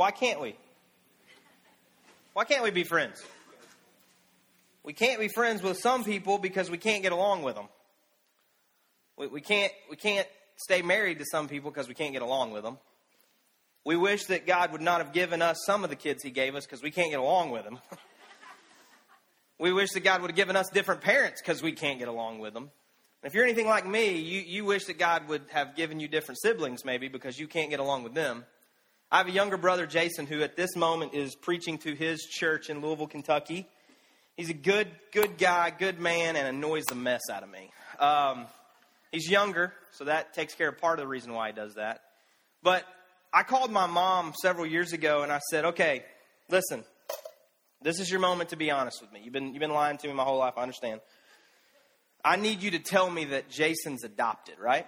why can't we? Why can't we be friends? We can't be friends with some people because we can't get along with them. We, we, can't, we can't stay married to some people because we can't get along with them. We wish that God would not have given us some of the kids He gave us because we can't get along with them. we wish that God would have given us different parents because we can't get along with them. If you're anything like me, you, you wish that God would have given you different siblings, maybe, because you can't get along with them. I have a younger brother, Jason, who at this moment is preaching to his church in Louisville, Kentucky. He's a good, good guy, good man, and annoys the mess out of me. Um, he's younger, so that takes care of part of the reason why he does that. But I called my mom several years ago and I said, okay, listen, this is your moment to be honest with me. You've been, you've been lying to me my whole life, I understand. I need you to tell me that Jason's adopted, right?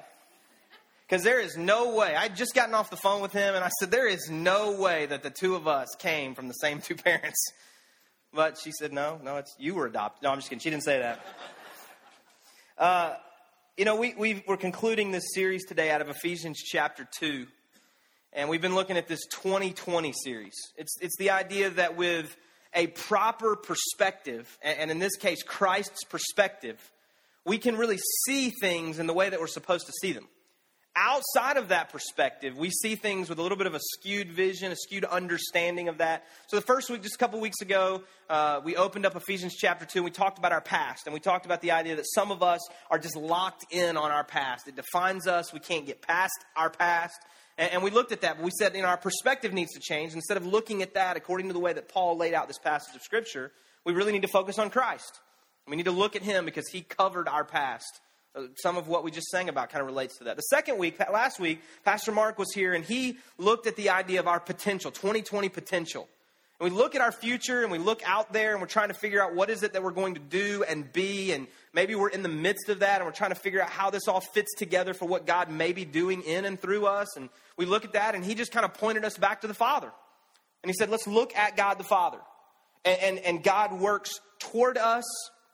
Because there is no way. I'd just gotten off the phone with him and I said, there is no way that the two of us came from the same two parents. But she said, no, no, it's you were adopted. No, I'm just kidding. She didn't say that. Uh, you know, we, we are concluding this series today out of Ephesians chapter 2. And we've been looking at this 2020 series. It's, it's the idea that with a proper perspective, and in this case, Christ's perspective, we can really see things in the way that we're supposed to see them outside of that perspective, we see things with a little bit of a skewed vision, a skewed understanding of that. So, the first week, just a couple weeks ago, uh, we opened up Ephesians chapter 2 and we talked about our past. And we talked about the idea that some of us are just locked in on our past. It defines us, we can't get past our past. And, we looked at that, but we said, you know, our perspective needs to change. Instead of looking at that according to the way that Paul laid out this passage of Scripture, we really need to focus on Christ. We need to look at him because he covered our past Uh, some of what we just sang about kind of relates to that. The second week, last week, Pastor Mark was here and he looked at the idea of our potential, 2020 potential. And we look at our future and we look out there and we're trying to figure out what is it that we're going to do and be. And maybe we're in the midst of that and we're trying to figure out how this all fits together for what God may be doing in and through us. And we look at that and he just kind of pointed us back to the Father. And he said, let's look at God the Father. And, and, and God works toward us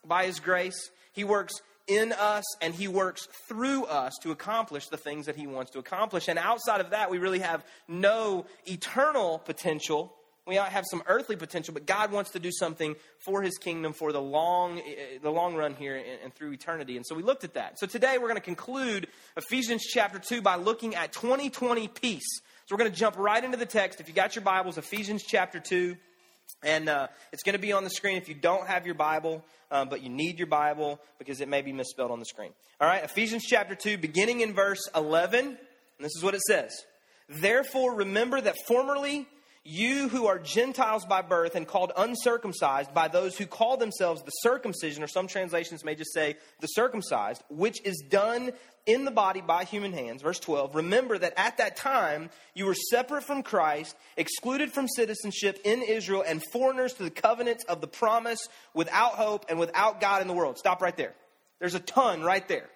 by his grace. He works in us and he works through us to accomplish the things that he wants to accomplish. And outside of that, we really have no eternal potential. We have some earthly potential, but God wants to do something for his kingdom for the long, eh, the long run here and through eternity. And so we looked at that. So today we're going to conclude Ephesians chapter 2 by looking at 2020 peace. So we're going to jump right into the text. If you got your Bibles, Ephesians chapter 2. And uh, it's going to be on the screen if you don't have your Bible, um, but you need your Bible because it may be misspelled on the screen. All right, Ephesians chapter 2, beginning in verse 11. And this is what it says Therefore, remember that formerly you who are Gentiles by birth and called uncircumcised by those who call themselves the circumcision, or some translations may just say the circumcised, which is done in the body by human hands. Verse 12 Remember that at that time you were separate from Christ, excluded from citizenship in Israel, and foreigners to the covenants of the promise, without hope and without God in the world. Stop right there. There's a ton right there.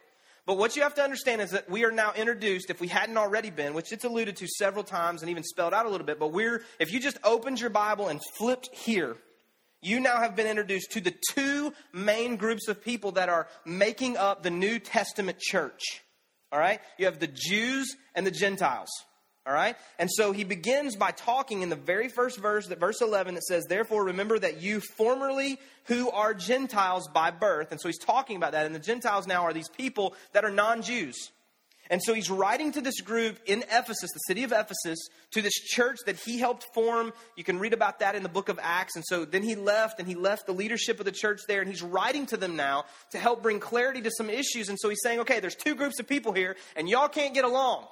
But what you have to understand is that we are now introduced, if we hadn't already been, which it's alluded to several times and even spelled out a little bit, but we're, if you just opened your Bible and flipped here, you now have been introduced to the two main groups of people that are making up the New Testament church. All right? You have the Jews and the Gentiles. All right? And so he begins by talking in the very first verse, that verse 11, that says, Therefore, remember that you formerly who are Gentiles by birth. And so he's talking about that. And the Gentiles now are these people that are non Jews. And so he's writing to this group in Ephesus, the city of Ephesus, to this church that he helped form. You can read about that in the book of Acts. And so then he left and he left the leadership of the church there and he's writing to them now to help bring clarity to some issues. And so he's saying, okay, there's two groups of people here and y'all can't get along.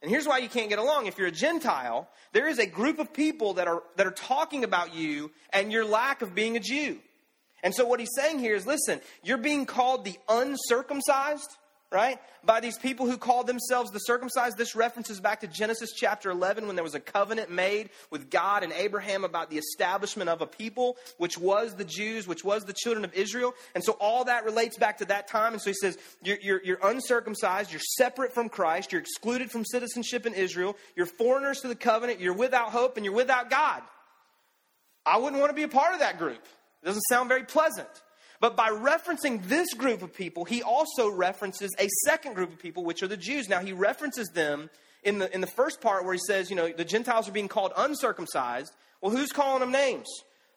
And here's why you can't get along. If you're a Gentile, there is a group of people that are, that are talking about you and your lack of being a Jew. And so what he's saying here is listen, you're being called the uncircumcised right? By these people who called themselves the circumcised. This references back to Genesis chapter 11 when there was a covenant made with God and Abraham about the establishment of a people, which was the Jews, which was the children of Israel. And so all that relates back to that time. And so he says, you're, you're, you're uncircumcised, you're separate from Christ, you're excluded from citizenship in Israel, you're foreigners to the covenant, you're without hope, and you're without God. I wouldn't want to be a part of that group. It doesn't sound very pleasant. But by referencing this group of people, he also references a second group of people, which are the Jews. Now, he references them in the, in the first part where he says, you know, the Gentiles are being called uncircumcised. Well, who's calling them names?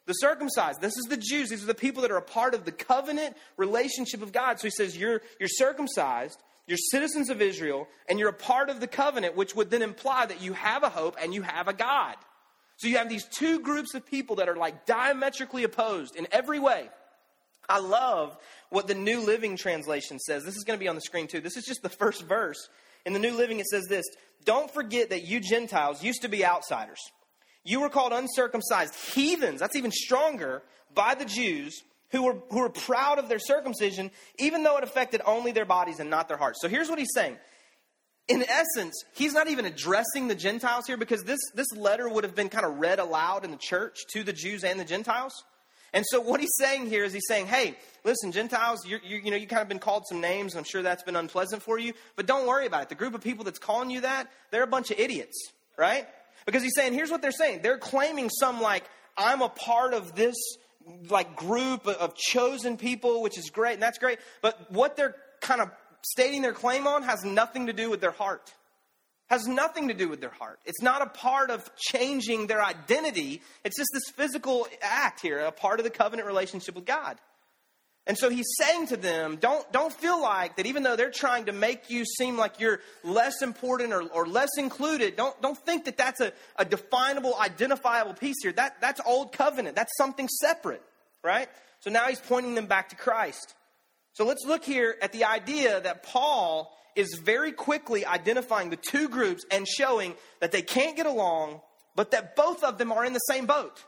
The circumcised. This is the Jews. These are the people that are a part of the covenant relationship of God. So he says, you're, you're circumcised, you're citizens of Israel, and you're a part of the covenant, which would then imply that you have a hope and you have a God. So you have these two groups of people that are like diametrically opposed in every way. I love what the New Living Translation says. This is going to be on the screen too. This is just the first verse. In the New Living, it says this Don't forget that you Gentiles used to be outsiders. You were called uncircumcised heathens, that's even stronger, by the Jews who were, who were proud of their circumcision, even though it affected only their bodies and not their hearts. So here's what he's saying. In essence, he's not even addressing the Gentiles here because this, this letter would have been kind of read aloud in the church to the Jews and the Gentiles. And so what he's saying here is he's saying, hey, listen, Gentiles, you you know, you kind of been called some names, I'm sure that's been unpleasant for you, but don't worry about it. The group of people that's calling you that, they're a bunch of idiots, right? Because he's saying, here's what they're saying. They're claiming some like, I'm a part of this like group of chosen people, which is great, and that's great. But what they're kind of stating their claim on has nothing to do with their heart. Has nothing to do with their heart. It's not a part of changing their identity. It's just this physical act here, a part of the covenant relationship with God. And so he's saying to them, don't, don't feel like that even though they're trying to make you seem like you're less important or, or less included, don't, don't think that that's a, a definable, identifiable piece here. That, that's old covenant. That's something separate, right? So now he's pointing them back to Christ. So let's look here at the idea that Paul is very quickly identifying the two groups and showing that they can't get along, but that both of them are in the same boat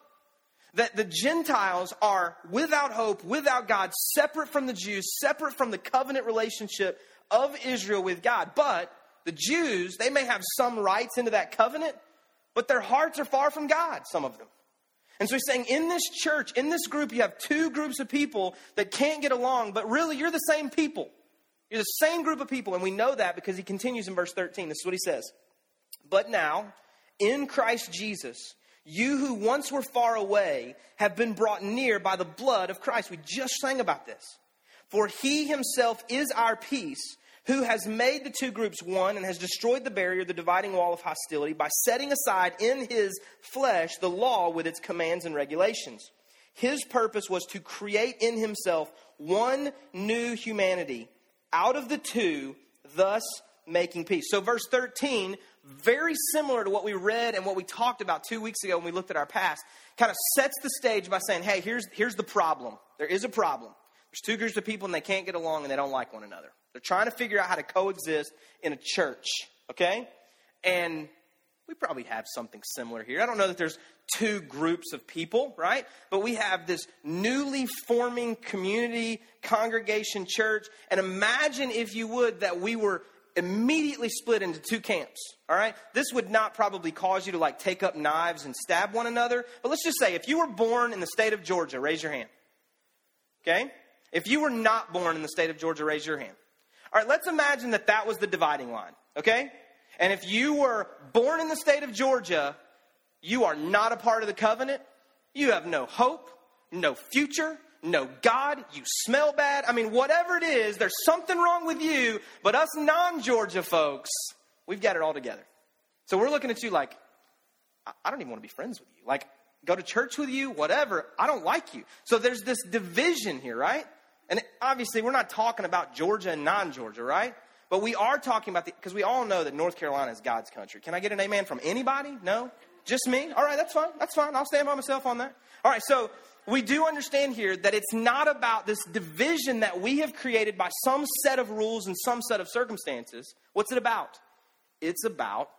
that the Gentiles are without hope, without God, separate from the Jews, separate from the covenant relationship of Israel with God. But the Jews, they may have some rights into that covenant, but their hearts are far from God, some of them. And so he's saying, in this church, in this group, you have two groups of people that can't get along, but really you're the same people. You're the same group of people. And we know that because he continues in verse 13. This is what he says. But now, in Christ Jesus, you who once were far away have been brought near by the blood of Christ. We just sang about this. For he himself is our peace, who has made the two groups one and has destroyed the barrier, the dividing wall of hostility, by setting aside in his flesh the law with its commands and regulations. His purpose was to create in himself one new humanity out of the two, thus making peace. So, verse 13 very similar to what we read and what we talked about two weeks ago when we looked at our past, kind of sets the stage by saying, hey, here's, here's the problem. There is a problem. There's two groups of people and they can't get along and they don't like one another. They're trying to figure out how to coexist in a church, okay? And we probably have something similar here. I don't know that there's two groups of people, right? But we have this newly forming community, congregation, church. And imagine, if you would, that we were immediately split into two camps. All right? This would not probably cause you to like take up knives and stab one another. But let's just say if you were born in the state of Georgia, raise your hand. Okay? If you were not born in the state of Georgia, raise your hand. All right, let's imagine that that was the dividing line. Okay? And if you were born in the state of Georgia, you are not a part of the covenant. You have no hope, no future, no God, you smell bad. I mean, whatever it is, there's something wrong with you, but us non Georgia folks, we've got it all together. So we're looking at you like, I don't even want to be friends with you. Like, go to church with you, whatever. I don't like you. So there's this division here, right? And obviously, we're not talking about Georgia and non Georgia, right? But we are talking about the, because we all know that North Carolina is God's country. Can I get an amen from anybody? No? Just me? All right, that's fine. That's fine. I'll stand by myself on that. All right, so we do understand here that it's not about this division that we have created by some set of rules and some set of circumstances. What's it about? It's about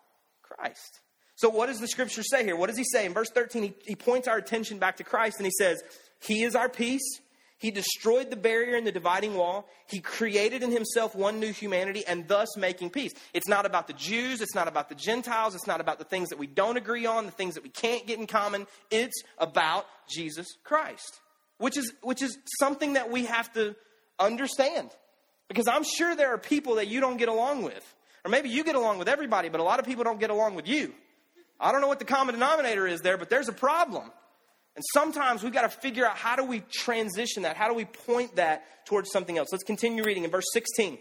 Christ. So, what does the scripture say here? What does he say? In verse 13, he, he points our attention back to Christ and he says, He is our peace. He destroyed the barrier in the dividing wall. He created in himself one new humanity and thus making peace. It's not about the Jews. It's not about the Gentiles. It's not about the things that we don't agree on, the things that we can't get in common. It's about Jesus Christ, which is, which is something that we have to understand. Because I'm sure there are people that you don't get along with. Or maybe you get along with everybody, but a lot of people don't get along with you. I don't know what the common denominator is there, but there's a problem. And sometimes we've got to figure out how do we transition that? How do we point that towards something else? Let's continue reading in verse 16.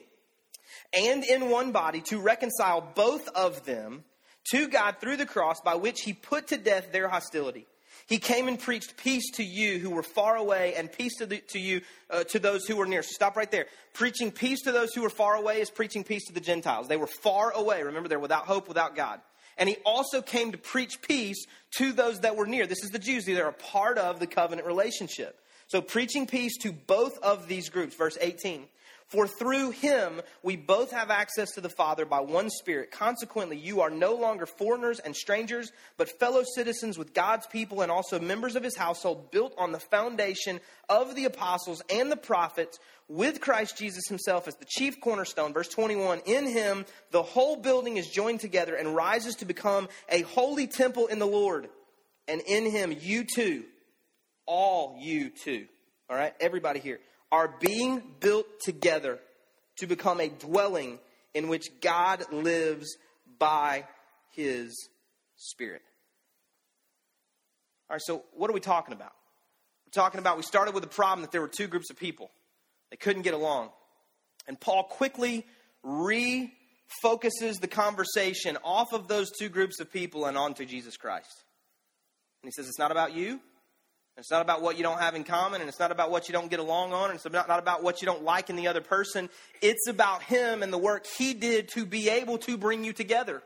And in one body to reconcile both of them to God through the cross by which he put to death their hostility. He came and preached peace to you who were far away and peace to, the, to you, uh, to those who were near. Stop right there. Preaching peace to those who were far away is preaching peace to the Gentiles. They were far away. Remember, they're without hope, without God. And he also came to preach peace to those that were near. This is the Jews. They're a part of the covenant relationship. So preaching peace to both of these groups. Verse 18. For through him we both have access to the Father by one Spirit. Consequently, you are no longer foreigners and strangers, but fellow citizens with God's people and also members of his household, built on the foundation of the apostles and the prophets, with Christ Jesus himself as the chief cornerstone. Verse 21 In him the whole building is joined together and rises to become a holy temple in the Lord. And in him you too, all you too, all right, everybody here are being built together to become a dwelling in which God lives by his Spirit. All right, so what are we talking about? We're talking about we started with the problem that there were two groups of people, they couldn't get along. And Paul quickly refocuses the conversation off of those two groups of people and onto Jesus Christ. And he says, It's not about you, it's not about what you don't have in common, and it's not about what you don't get along on, and it's not, not about what you don't like in the other person. It's about Him and the work He did to be able to bring you together.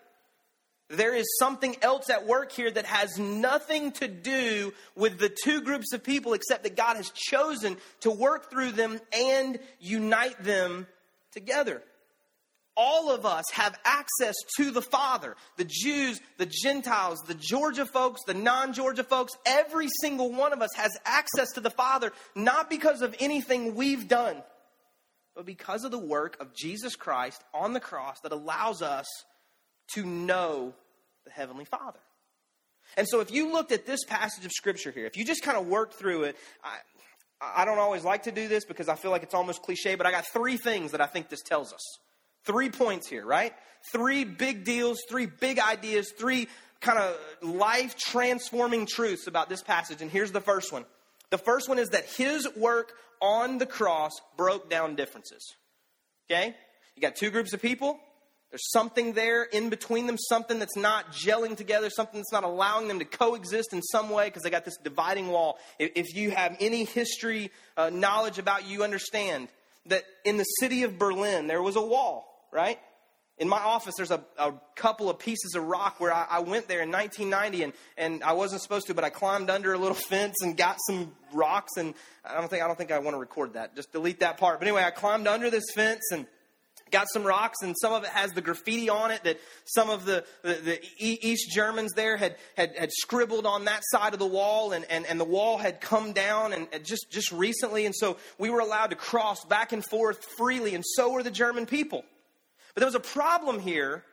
There is something else at work here that has nothing to do with the two groups of people, except that God has chosen to work through them and unite them together all of us have access to the Father. The Jews, the Gentiles, the Georgia folks, the non Georgia folks, every single one of us has access to the Father, not because of anything we've done, but because of the work of Jesus Christ on the cross that allows us to know the Heavenly Father. And so, if you looked at this passage of Scripture here, if you just kind of worked through it, I, I don't always like to do this because I feel like it's almost cliche, but I got three things that I think this tells us. Three points here, right? Three big deals, three big ideas, three kind of life transforming truths about this passage. And here's the first one. The first one is that his work on the cross broke down differences. Okay? You got two groups of people. There's something there in between them, something that's not gelling together, something that's not allowing them to coexist in some way because they got this dividing wall. If you have any history uh, knowledge about you, understand that in the city of Berlin, there was a wall right? In my office, there's a, a couple of pieces of rock where I, I, went there in 1990 and, and I wasn't supposed to, but I climbed under a little fence and got some rocks. And I don't think I don't think I want to record that. Just delete that part. But anyway, I climbed under this fence and got some rocks, and some of it has the graffiti on it that some of the, the, the, East Germans there had, had, had scribbled on that side of the wall, and, and, and the wall had come down and, and just, just recently. And so we were allowed to cross back and forth freely, and so were the German people. But there was a problem here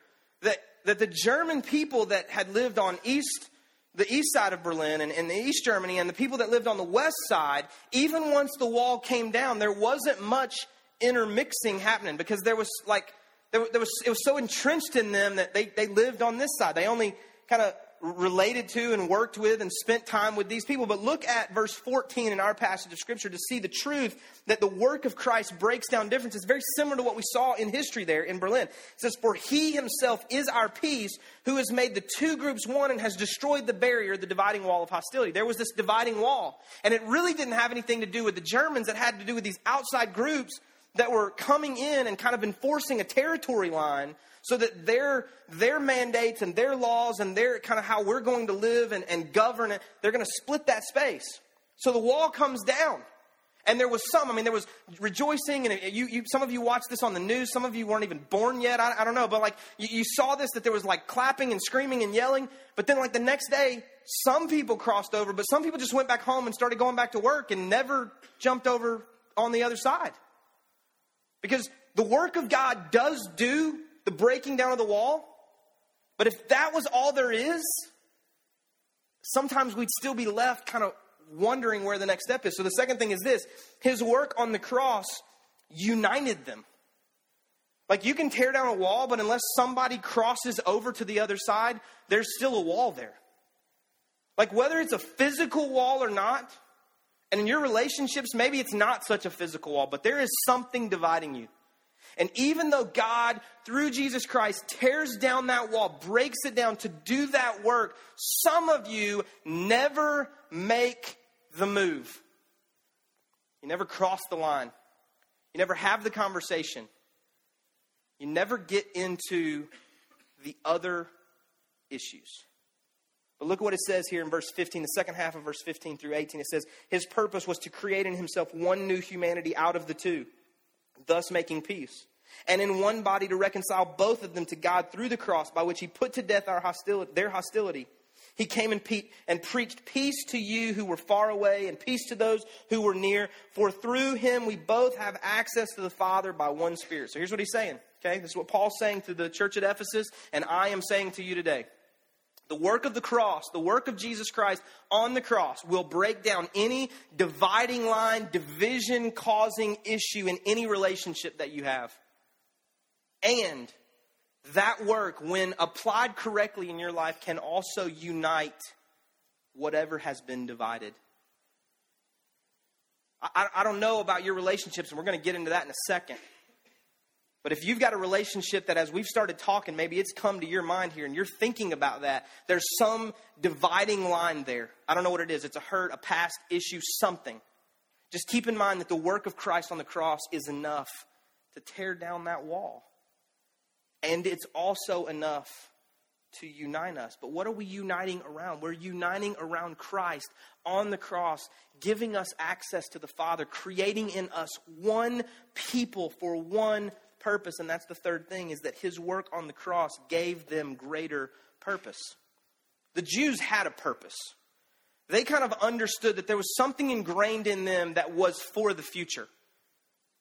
that, that the German people that had lived on east, the east side of Berlin and, and East Germany and the people that lived on the west side, even once the wall came down, there wasn't much intermixing happening because there was like, there, there was, it was so entrenched in them that they, they lived on this side. They only kind of related to and worked with and spent time with these people. But look at verse 14 in our passage of Scripture to see the truth that the work of Christ breaks down differences. Very similar to what we saw in history there in Berlin. It says, For he himself is our peace, who has made the two groups one and has destroyed the barrier, the dividing wall of hostility. There was this dividing wall. And it really didn't have anything to do with the Germans, it had to do with these outside groups that were coming in and kind of enforcing a territory line so that their, their mandates and their laws and their kind of how we're going to live and, and govern it, they're going to split that space. So the wall comes down. And there was some, I mean, there was rejoicing, and you, you, some of you watched this on the news. Some of you weren't even born yet. I, I don't know, but like you, you saw this that there was like clapping and screaming and yelling. But then, like the next day, some people crossed over, but some people just went back home and started going back to work and never jumped over on the other side. Because the work of God does do the breaking down of the wall. But if that was all there is, sometimes we'd still be left kind of wondering where the next step is. So the second thing is this his work on the cross united them. Like you can tear down a wall, but unless somebody crosses over to the other side, there's still a wall there. Like whether it's a physical wall or not, and in your relationships, maybe it's not such a physical wall, but there is something dividing you. And even though God, through Jesus Christ, tears down that wall, breaks it down to do that work, some of you never make the move. You never cross the line. You never have the conversation. You never get into the other issues. But look what it says here in verse 15, the second half of verse 15 through 18. It says, His purpose was to create in himself one new humanity out of the two, thus making peace. And in one body to reconcile both of them to God through the cross, by which he put to death our hostility, their hostility. He came and, pe- and preached peace to you who were far away and peace to those who were near. For through him we both have access to the Father by one Spirit. So here's what he's saying. Okay, this is what Paul's saying to the church at Ephesus, and I am saying to you today. The work of the cross, the work of Jesus Christ on the cross, will break down any dividing line, division causing issue in any relationship that you have. And that work, when applied correctly in your life, can also unite whatever has been divided. I, I don't know about your relationships, and we're going to get into that in a second. But if you've got a relationship that, as we've started talking, maybe it's come to your mind here and you're thinking about that, there's some dividing line there. I don't know what it is. It's a hurt, a past issue, something. Just keep in mind that the work of Christ on the cross is enough to tear down that wall. And it's also enough to unite us. But what are we uniting around? We're uniting around Christ on the cross, giving us access to the Father, creating in us one people for one purpose, and that's the third thing, is that his work on the cross gave them greater purpose. The Jews had a purpose. They kind of understood that there was something ingrained in them that was for the future.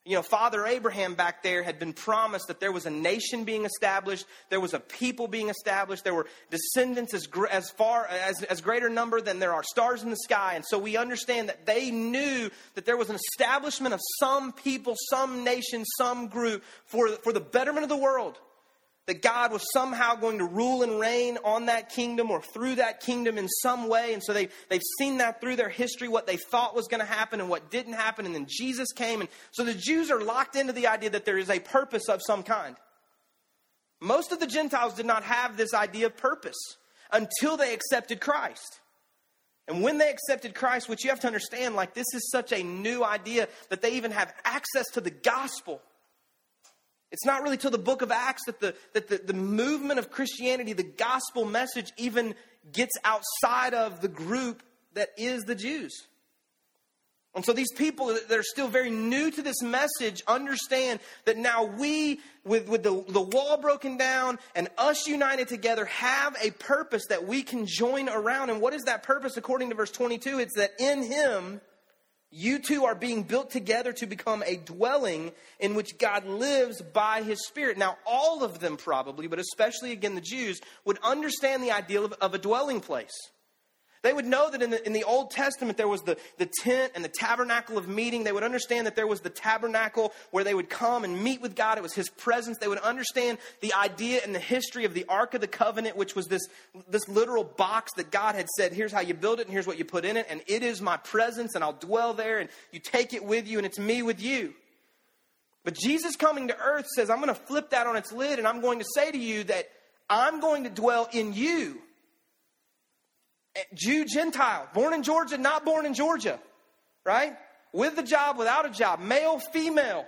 You know, Father Abraham back there had been promised that there was a nation being established, there was a people being established, there were descendants as, as far as, as greater number than there are stars in the sky. And so we understand that they knew that there was an establishment of some people, some nation, some group for, for the betterment of the world that God was somehow going to rule and reign on that kingdom or through that kingdom in some way. And so they, they've seen that through their history, what they thought was going to happen and what didn't happen. And then Jesus came. And so the Jews are locked into the idea that there is a purpose of some kind. Most of the Gentiles did not have this idea of purpose until they accepted Christ. And when they accepted Christ, which you have to understand, like this is such a new idea that they even have access to the gospel. It's not really till the book of Acts that the, that the, the movement of Christianity, the gospel message, even gets outside of the group that is the Jews. And so these people that are still very new to this message understand that now we, with, with the, the wall broken down and us united together, have a purpose that we can join around. And what is that purpose according to verse 22? It's that in Him you too are being built together to become a dwelling in which God lives by his Spirit. Now, all of them probably, but especially again the Jews, would understand the ideal of, of a dwelling place. They would know that in the, in the Old Testament there was the, the tent and the tabernacle of meeting. They would understand that there was the tabernacle where they would come and meet with God. It was His presence. They would understand the idea and the history of the Ark of the Covenant, which was this, this literal box that God had said, here's how you build it and here's what you put in it. And it is my presence and I'll dwell there and you take it with you and it's me with you. But Jesus coming to earth says, I'm going to flip that on its lid and I'm going to say to you that I'm going to dwell in you Jew, Gentile, born in Georgia, not born in Georgia, right? With a job, without a job, male, female,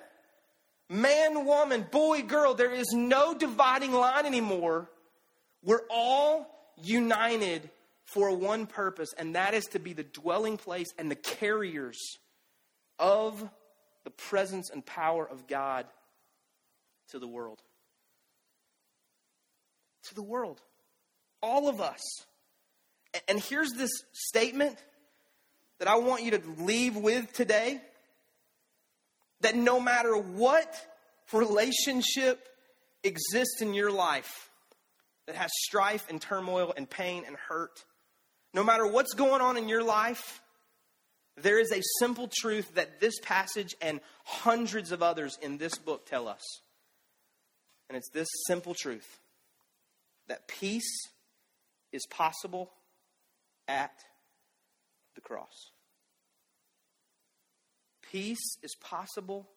man, woman, boy, girl. There is no dividing line anymore. We're all united for one purpose, and that is to be the dwelling place and the carriers of the presence and power of God to the world. To the world. All of us. And here's this statement that I want you to leave with today that no matter what relationship exists in your life that has strife and turmoil and pain and hurt, no matter what's going on in your life, there is a simple truth that this passage and hundreds of others in this book tell us. And it's this simple truth that peace is possible at the cross. Peace is possible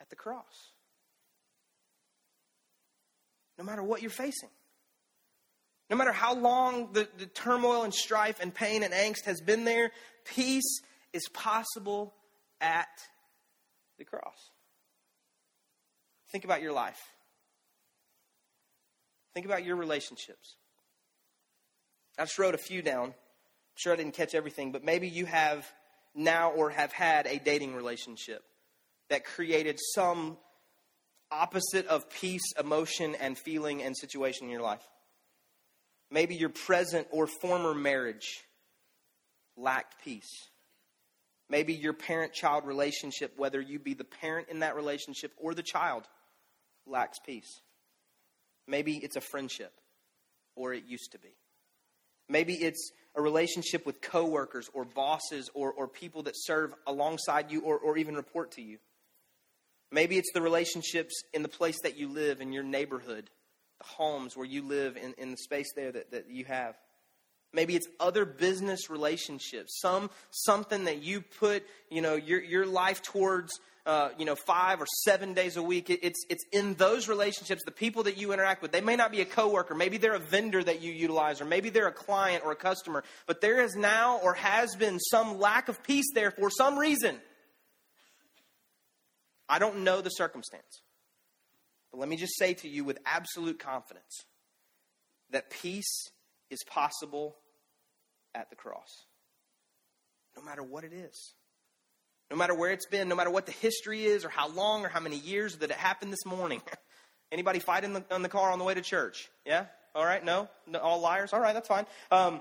at the cross. No matter what you're facing. No matter how long the, the turmoil and strife and pain and angst has been there, peace is possible at the cross. Think about your life. Think about your relationships. I just wrote a few down. I'm sure I didn't catch everything, but maybe you have now or have had a dating relationship that created some opposite of peace, emotion, and feeling and situation in your life. Maybe your present or former marriage lacked peace. Maybe your parent child relationship, whether you be the parent in that relationship or the child, lacks peace. Maybe it's a friendship, or it used to be. Maybe it's a relationship with coworkers or bosses or, or people that serve alongside you or, or even report to you. Maybe it's the relationships in the place that you live, in your neighborhood, the homes where you live, in, in the space there that, that you have. Maybe it's other business relationships, some something that you put, you know, your, your life towards uh, you know, five or seven days a week. It's, it's in those relationships, the people that you interact with. They may not be a coworker. Maybe they're a vendor that you utilize, or maybe they're a client or a customer. But there is now or has been some lack of peace there for some reason. I don't know the circumstance. But let me just say to you with absolute confidence that peace is possible at the cross, no matter what it is. No matter where it's been, no matter what the history is, or how long, or how many years that it happened this morning. Anybody fighting the, in the car on the way to church? Yeah? All right? No? no all liars? All right, that's fine. Um,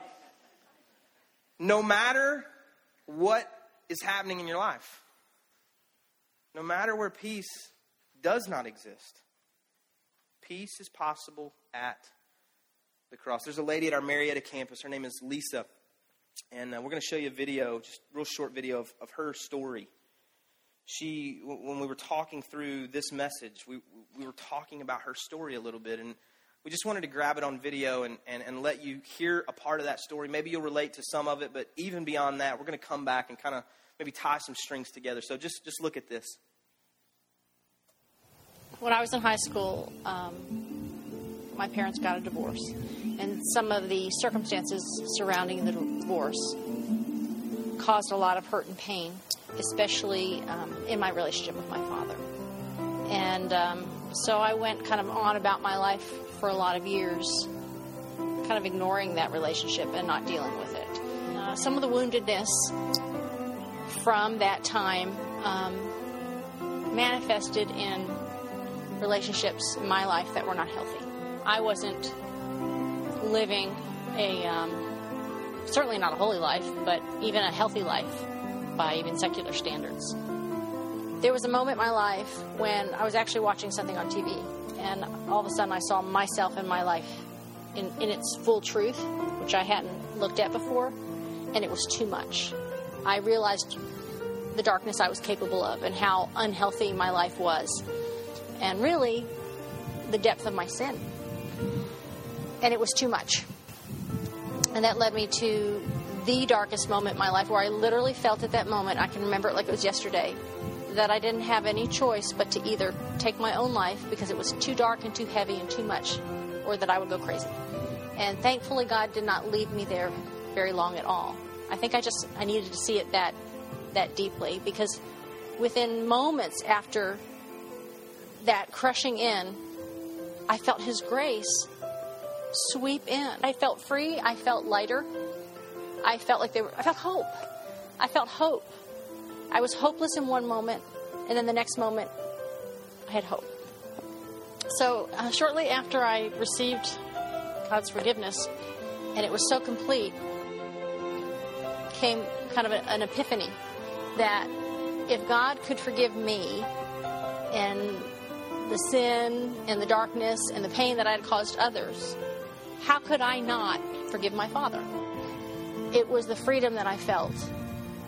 no matter what is happening in your life, no matter where peace does not exist, peace is possible at the cross. There's a lady at our Marietta campus. Her name is Lisa. And uh, we're going to show you a video, just a real short video of, of her story. She, when we were talking through this message, we, we were talking about her story a little bit. And we just wanted to grab it on video and, and, and let you hear a part of that story. Maybe you'll relate to some of it, but even beyond that, we're going to come back and kind of maybe tie some strings together. So just, just look at this. When I was in high school, um, my parents got a divorce and some of the circumstances surrounding the divorce caused a lot of hurt and pain, especially um, in my relationship with my father. And um, so I went kind of on about my life for a lot of years, kind of ignoring that relationship and not dealing with it. Uh, some of the woundedness from that time um, manifested in relationships in my life that were not healthy. I wasn't living a um, certainly not a holy life, but even a healthy life by even secular standards. There was a moment in my life when I was actually watching something on TV, and all of a sudden I saw myself in my life in, in its full truth, which I hadn't looked at before, and it was too much. I realized the darkness I was capable of and how unhealthy my life was, and really the depth of my sin and it was too much. And that led me to the darkest moment in my life where I literally felt at that moment, I can remember it like it was yesterday, that I didn't have any choice but to either take my own life because it was too dark and too heavy and too much, or that I would go crazy. And thankfully, God did not leave me there very long at all. I think I just I needed to see it that that deeply because within moments after that crushing in, I felt His grace sweep in. I felt free. I felt lighter. I felt like they were, I felt hope. I felt hope. I was hopeless in one moment, and then the next moment, I had hope. So, uh, shortly after I received God's forgiveness, and it was so complete, came kind of a, an epiphany that if God could forgive me and the sin and the darkness and the pain that I had caused others, how could I not forgive my father? It was the freedom that I felt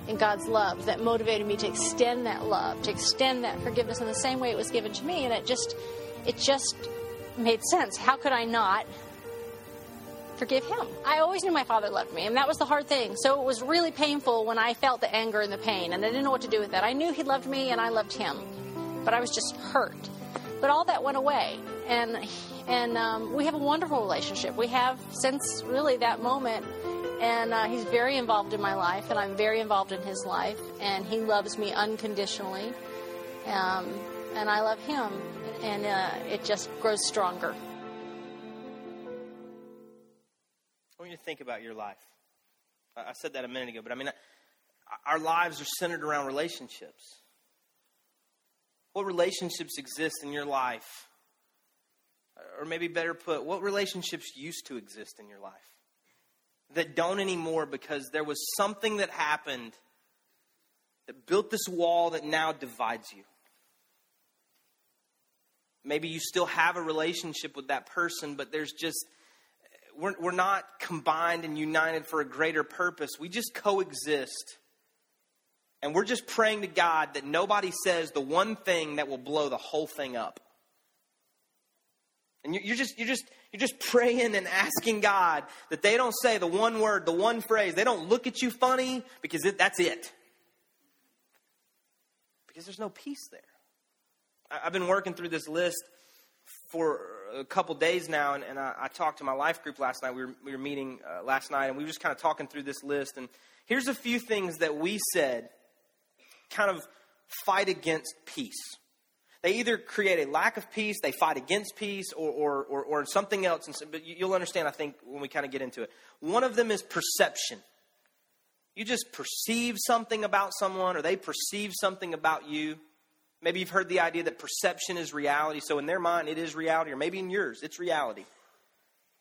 in God's love that motivated me to extend that love, to extend that forgiveness in the same way it was given to me, and it just it just made sense. How could I not forgive him. I always knew my father loved me, and that was the hard thing. So it was really painful when I felt the anger and the pain, and I didn't know what to do with that. I knew he loved me, and I loved him, but I was just hurt. But all that went away, and and um, we have a wonderful relationship. We have since really that moment, and uh, he's very involved in my life, and I'm very involved in his life, and he loves me unconditionally, um, and I love him, and uh, it just grows stronger. I want you to think about your life. I said that a minute ago, but I mean, our lives are centered around relationships. What relationships exist in your life? Or maybe better put, what relationships used to exist in your life that don't anymore because there was something that happened that built this wall that now divides you? Maybe you still have a relationship with that person, but there's just we're, we're not combined and united for a greater purpose. We just coexist. And we're just praying to God that nobody says the one thing that will blow the whole thing up. And you're just, you're just, you're just praying and asking God that they don't say the one word, the one phrase. They don't look at you funny because it, that's it. Because there's no peace there. I've been working through this list for a couple days now, and, and I, I, talked to my life group last night. We were, we were meeting uh, last night, and we were just kind of talking through this list. And here's a few things that we said kind of fight against peace. They either create a lack of peace, they fight against peace, or, or, or, or something else. And but you'll understand, I think, when we kind of get into it. One of them is perception. You just perceive something about someone, or they perceive something about you. Maybe you've heard the idea that perception is reality. So in their mind, it is reality, or maybe in yours, it's reality.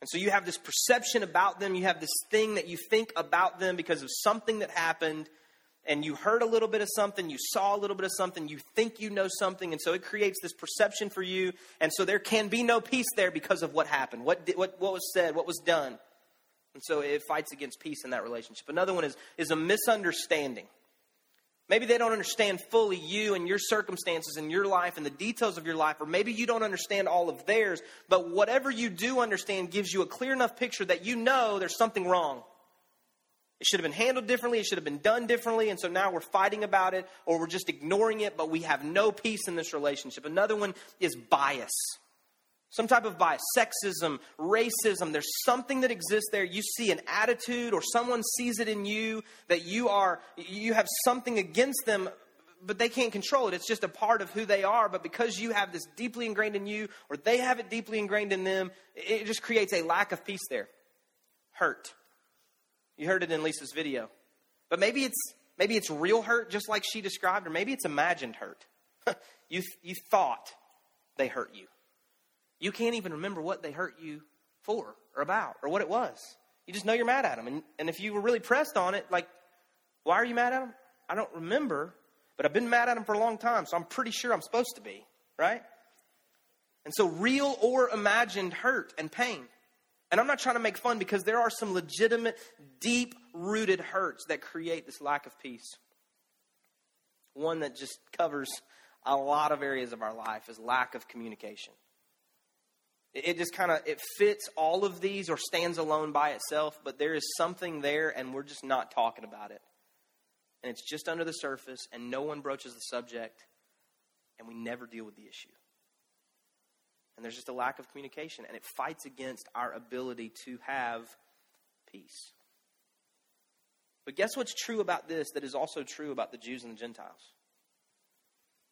And so you have this perception about them. You have this thing that you think about them because of something that happened. And you heard a little bit of something, you saw a little bit of something, you think you know something, and so it creates this perception for you. And so there can be no peace there because of what happened, what, what, what was said, what was done. And so it fights against peace in that relationship. Another one is, is a misunderstanding. Maybe they don't understand fully you and your circumstances and your life and the details of your life, or maybe you don't understand all of theirs, but whatever you do understand gives you a clear enough picture that you know there's something wrong. It should have been handled differently, it should have been done differently, and so now we're fighting about it or we're just ignoring it, but we have no peace in this relationship. Another one is bias. Some type of bias, sexism, racism. There's something that exists there. You see an attitude, or someone sees it in you that you are, you have something against them, but they can't control it. It's just a part of who they are. But because you have this deeply ingrained in you, or they have it deeply ingrained in them, it just creates a lack of peace there. Hurt. You heard it in Lisa's video. But maybe it's maybe it's real hurt, just like she described, or maybe it's imagined hurt. you, you thought they hurt you. You can't even remember what they hurt you for or about or what it was. You just know you're mad at them. And, and if you were really pressed on it, like, why are you mad at them? I don't remember, but I've been mad at them for a long time, so I'm pretty sure I'm supposed to be, right? And so, real or imagined hurt and pain. And I'm not trying to make fun because there are some legitimate, deep rooted hurts that create this lack of peace. One that just covers a lot of areas of our life is lack of communication. It just kind of it fits all of these or stands alone by itself, but there is something there and we're just not talking about it. And it's just under the surface and no one broaches the subject and we never deal with the issue. And there's just a lack of communication and it fights against our ability to have peace. But guess what's true about this that is also true about the Jews and the Gentiles?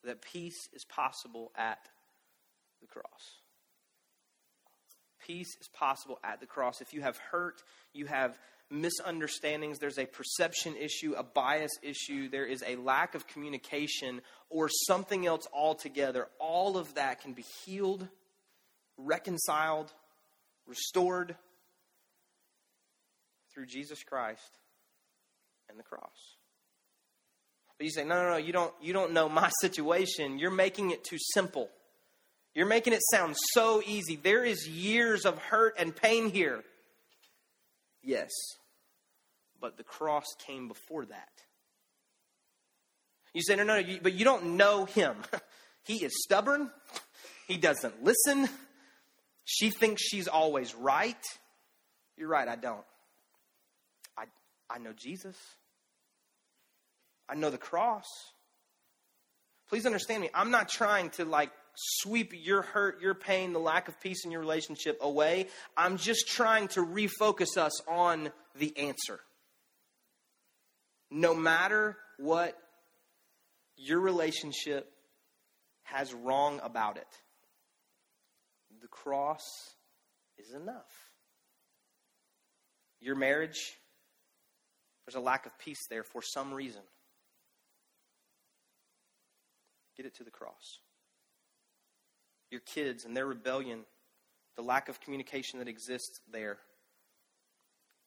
That peace is possible at the cross. Peace is possible at the cross. If you have hurt, you have misunderstandings, there's a perception issue, a bias issue, there is a lack of communication, or something else altogether, all of that can be healed, reconciled, restored through Jesus Christ and the cross. But you say, no, no, no, you don't, you don't know my situation. You're making it too simple. You're making it sound so easy. There is years of hurt and pain here. Yes, but the cross came before that. You say, no, no, no but you don't know him. he is stubborn. He doesn't listen. She thinks she's always right. You're right, I don't. I, I know Jesus. I know the cross. Please understand me. I'm not trying to like sweep your hurt, your pain, the lack of peace in your relationship away. I'm just trying to refocus us on the answer. No matter what your relationship has wrong about it, the cross is enough. Your marriage, there's a lack of peace there for some reason. Get it to the cross. Your kids and their rebellion, the lack of communication that exists there,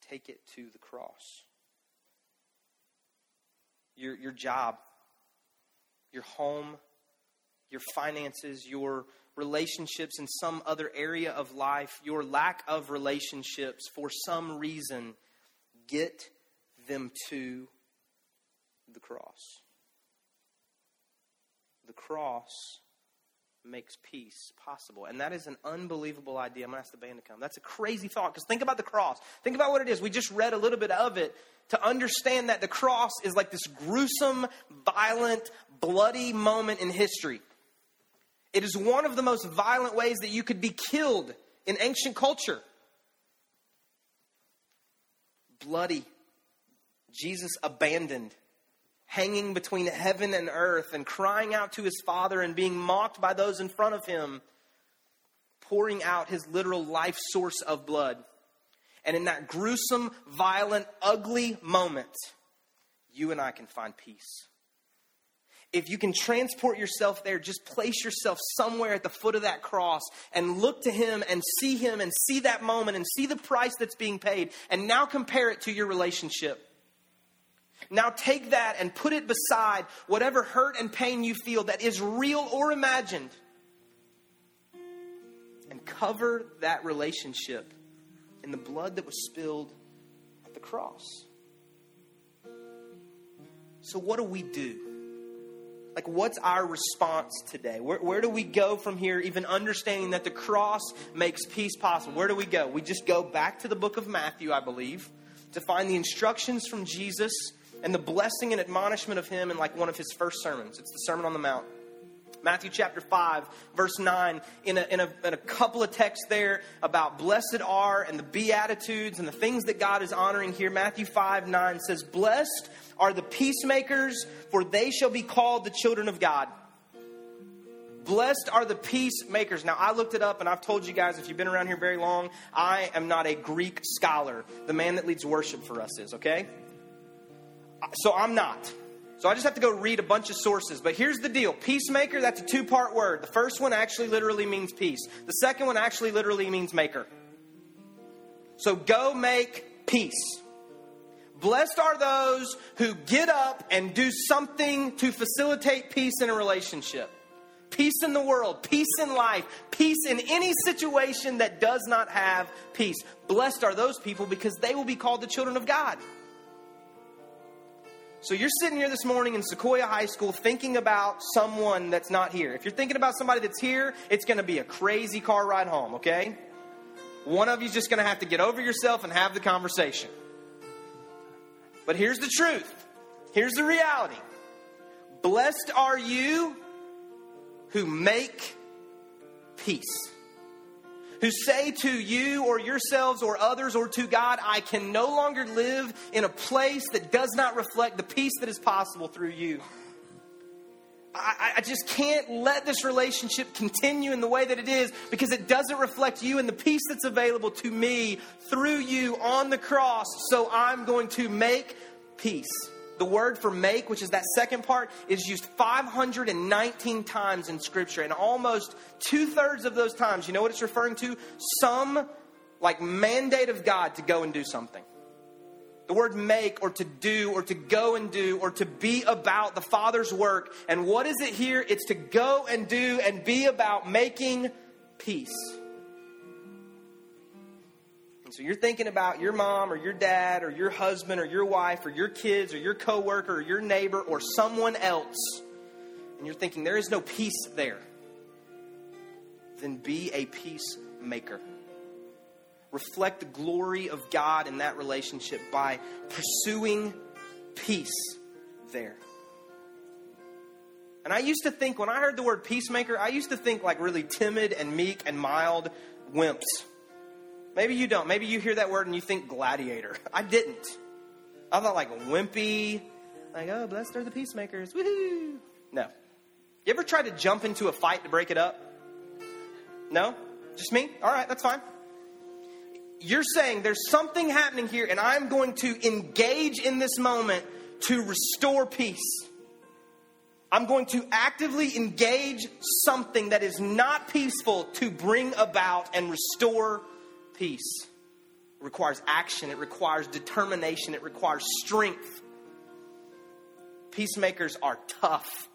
take it to the cross. Your, your job, your home, your finances, your relationships in some other area of life, your lack of relationships for some reason, get them to the cross. The cross makes peace possible. And that is an unbelievable idea. I'm going to ask the band to come. That's a crazy thought because think about the cross. Think about what it is. We just read a little bit of it to understand that the cross is like this gruesome, violent, bloody moment in history. It is one of the most violent ways that you could be killed in ancient culture. Bloody. Jesus abandoned, hanging between heaven and earth, and crying out to his Father and being mocked by those in front of him, pouring out his literal life source of blood. And in that gruesome, violent, ugly moment, you and I can find peace if you can transport yourself there, just place yourself somewhere at the foot of that cross and look to Him and see Him and see that moment and see the price that's being paid, and now compare it to your relationship. Now take that and put it beside whatever hurt and pain you feel that is real or imagined, and cover that relationship in the blood that was spilled at the cross. So, what do we do? Like what's our response today? Where, where do we go from here even understanding that the cross makes peace possible? Where do we go? We just go back to the book of matthew i believe to find the instructions from jesus and the blessing and admonishment of him in like one of his first sermons. It's the sermon on the mount Matthew chapter 5, verse 9, in a, in, a, in a couple of texts there about blessed are and the Beatitudes and the things that God is honoring here. Matthew 5, 9 says, Blessed are the peacemakers, for they shall be called the children of God. Blessed are the peacemakers. Now, I looked it up and I've told you guys, if you've been around here very long, I am not a Greek scholar. The man that leads worship for us is, okay? So I'm not. So I just have to go read a bunch of sources. But here's the deal peacemaker, that's a two part word. The first one actually literally means peace, the second one actually literally means maker. So go make peace. Blessed are those who get up and do something to facilitate peace in a relationship. Peace in the world, peace in life, peace in any situation that does not have peace. Blessed are those people because they will be called the children of God. So you're sitting here this morning in Sequoyah High School thinking about someone that's not here. If you're thinking about somebody that's here, it's going to be a crazy car ride home, okay? One of you's just going to have to get over yourself and have the conversation. But here's the truth. Here's the reality. Blessed are you who make peace who say to you or yourselves or others or to God, I can no longer live in a place that does not reflect the peace that is possible through you. I, I, just can't let this relationship continue in the way that it is because it doesn't reflect you and the peace that's available to me through you on the cross. So I'm going to make peace. The word for make, which is that second part, is used 519 times in Scripture. And almost two thirds of those times, you know what it's referring to? Some like mandate of God to go and do something. The word make or to do or to go and do or to be about the Father's work. And what is it here? It's to go and do and be about making peace. And so you're thinking about your mom or your dad or your husband or your wife or your kids or your coworker or your neighbor or someone else, and you're thinking there is no peace there, then be a peacemaker. reflect the glory of God in that relationship by pursuing peace there. And I used to think, when I heard the word peacemaker, I used to think like really timid and meek and mild wimps. Maybe you don't. Maybe you hear that word and you think gladiator. I didn't. I thought like wimpy, like, oh, blessed are the peacemakers. Woohoo! No. You ever try to jump into a fight to break it up? No? Just me? All right, that's fine. You're saying there's something happening here, and I'm going to engage in this moment to restore peace. I'm going to actively engage something that is not peaceful to bring about and restore peace. It requires action, it requires determination, it requires strength. Peacemakers are tough.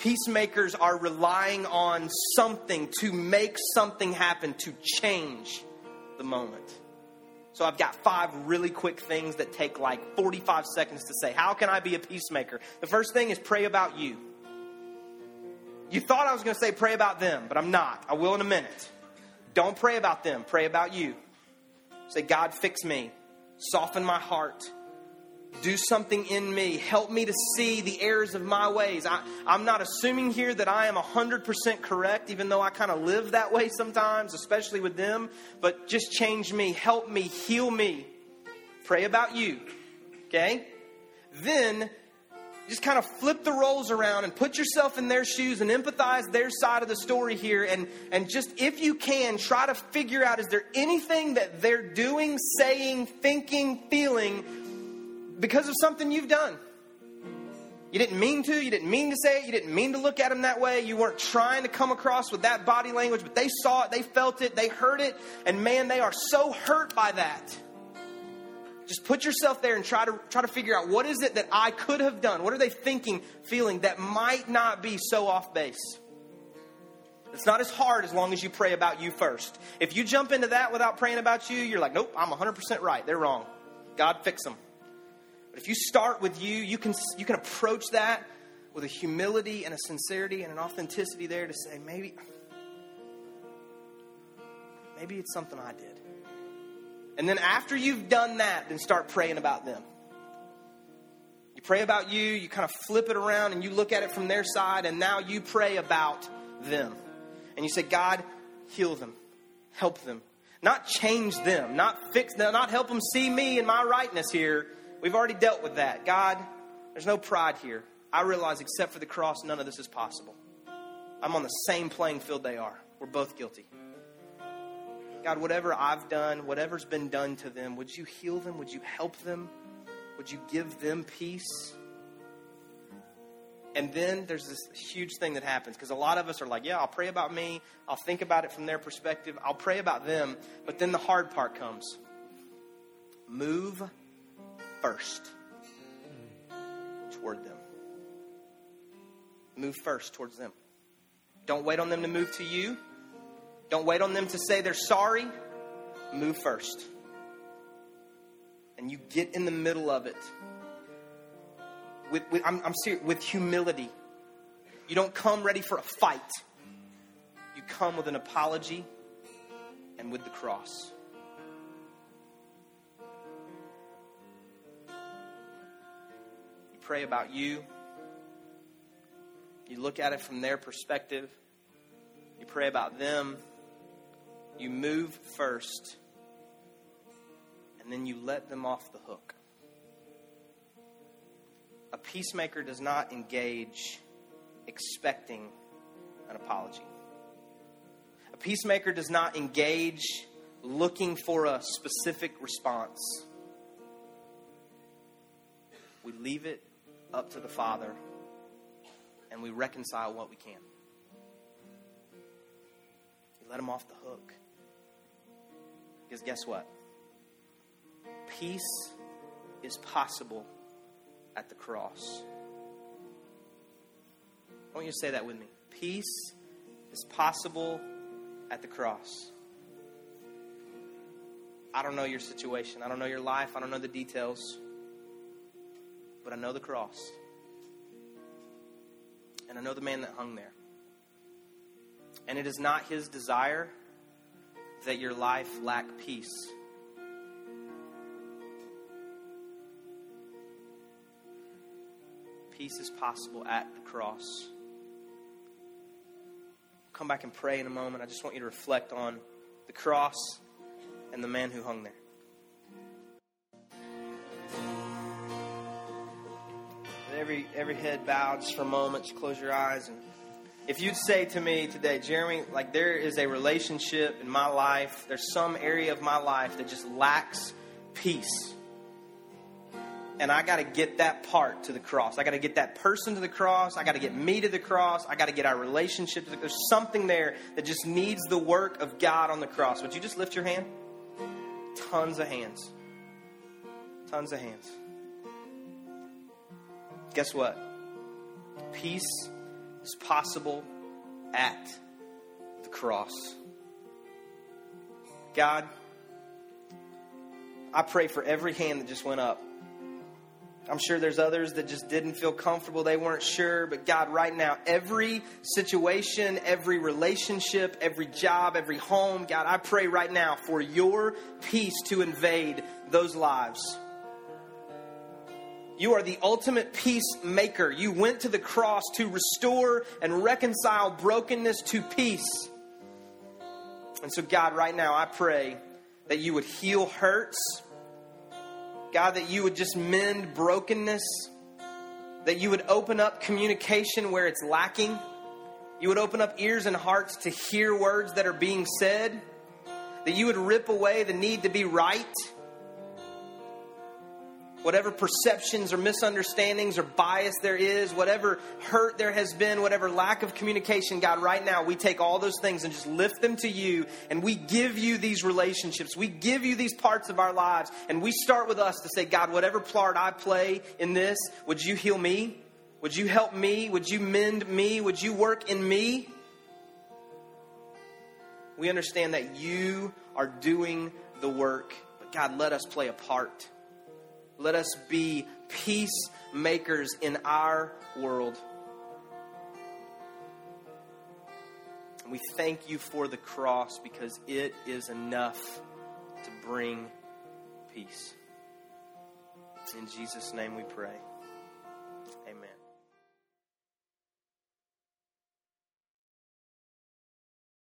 Peacemakers are relying on something to make something happen, to change the moment. So I've got five really quick things that take like 45 seconds to say. How can I be a peacemaker? The first thing is pray about you. You thought I was going to say pray about them, but I'm not. I will in a minute. Don't pray about them, pray about you. Say, God, fix me, soften my heart, do something in me. Help me to see the errors of my ways. I, am not assuming here that I am 100% correct, even though I kind of live that way sometimes, especially with them. But just change me, help me, heal me. Pray about you. Okay? Then just kind of flip the roles around and put yourself in their shoes and empathize their side of the story here and and just if you can try to figure out is there anything that they're doing saying thinking feeling because of something you've done. You didn't mean to, you didn't mean to say it, you didn't mean to look at them that way, you weren't trying to come across with that body language, but they saw it, they felt it, they heard it, and man, they are so hurt by that. Just put yourself there and try to try to figure out what is it that I could have done? What are they thinking, feeling that might not be so off base? It's not as hard as long as you pray about you first. If you jump into that without praying about you, you're like, nope, I'm 100% right. They're wrong. God, fix them. But if you start with you, you can, you can approach that with a humility and a sincerity and an authenticity there to say, maybe, maybe it's something I did. And then after you've done that, then start praying about them. You pray about you, you kind of flip it around and you look at it from their side, and now you pray about them. And you say, God, heal them, help them. Not change them, not fix them, not help them see me and my rightness here, We've already dealt with that. God, there's no pride here. I realize, except for the cross, none of this is possible. I'm on the same playing field they are. We're both guilty. God, whatever I've done, whatever's been done to them, would you heal them? Would you help them? Would you give them peace? And then there's this huge thing that happens because a lot of us are like, yeah, I'll pray about me. I'll think about it from their perspective. I'll pray about them. But then the hard part comes move first toward them. Move first towards them. Don't wait on them to move to you. Don't wait on them to say they're sorry. Move first. And you get in the middle of it with, with I'm, I'm serious, with humility. You don't come ready for a fight. You come with an apology and with the cross. You pray about you. You look at it from their perspective. You pray about them. You move first. And then you let them off the hook. A peacemaker does not engage expecting an apology. A peacemaker does not engage looking for a specific response. We leave it up to the Father and we reconcile what we can. We let him off the hook. Because guess what? Peace is possible at the cross. I want you to say that with me. Peace is possible at the cross. I don't know your situation. I don't know your life. I don't know the details but I know the cross. And I know the man that hung there. And it is not his desire that your life lack peace? Peace is possible at the cross. Come back and pray in a moment. I just want you to reflect on the cross and the man who hung there. Every every head bowed just for a moment. Close your eyes and if you'd say to me today, Jeremy, like there is a relationship in my life, there's some area of my life that just lacks peace. And I got to get that part to the cross. I got to get that person to the cross. I got to get me to the cross. I got to get our relationship to the There's something there that just needs the work of God on the cross. Would you just lift your hand? Tons of hands. Tons of hands. Guess what? Peace possible at the cross. God, I pray for every hand that just went up. I'm sure there's others that just didn't feel comfortable. They weren't sure. But God, right now, every situation, every relationship, every job, every home, God, I pray right now for your peace to invade those lives. You are the ultimate peacemaker. You went to the cross to restore and reconcile brokenness to peace. And so, God, right now, I pray that you would heal hurts. God, that you would just mend brokenness. That you would open up communication where it's lacking. You would open up ears and hearts to hear words that are being said. That you would rip away the need to be right whatever perceptions or misunderstandings or bias there is, whatever hurt there has been, whatever lack of communication, God, right now we take all those things and just lift them to you and we give you these relationships. We give you these parts of our lives and we start with us to say, God, whatever part I play in this, would you heal me? Would you help me? Would you mend me? Would you work in me? We understand that you are doing the work, but God, let us play a part. Let us be peacemakers in our world. We thank you for the cross because it is enough to bring peace. In Jesus' name we pray.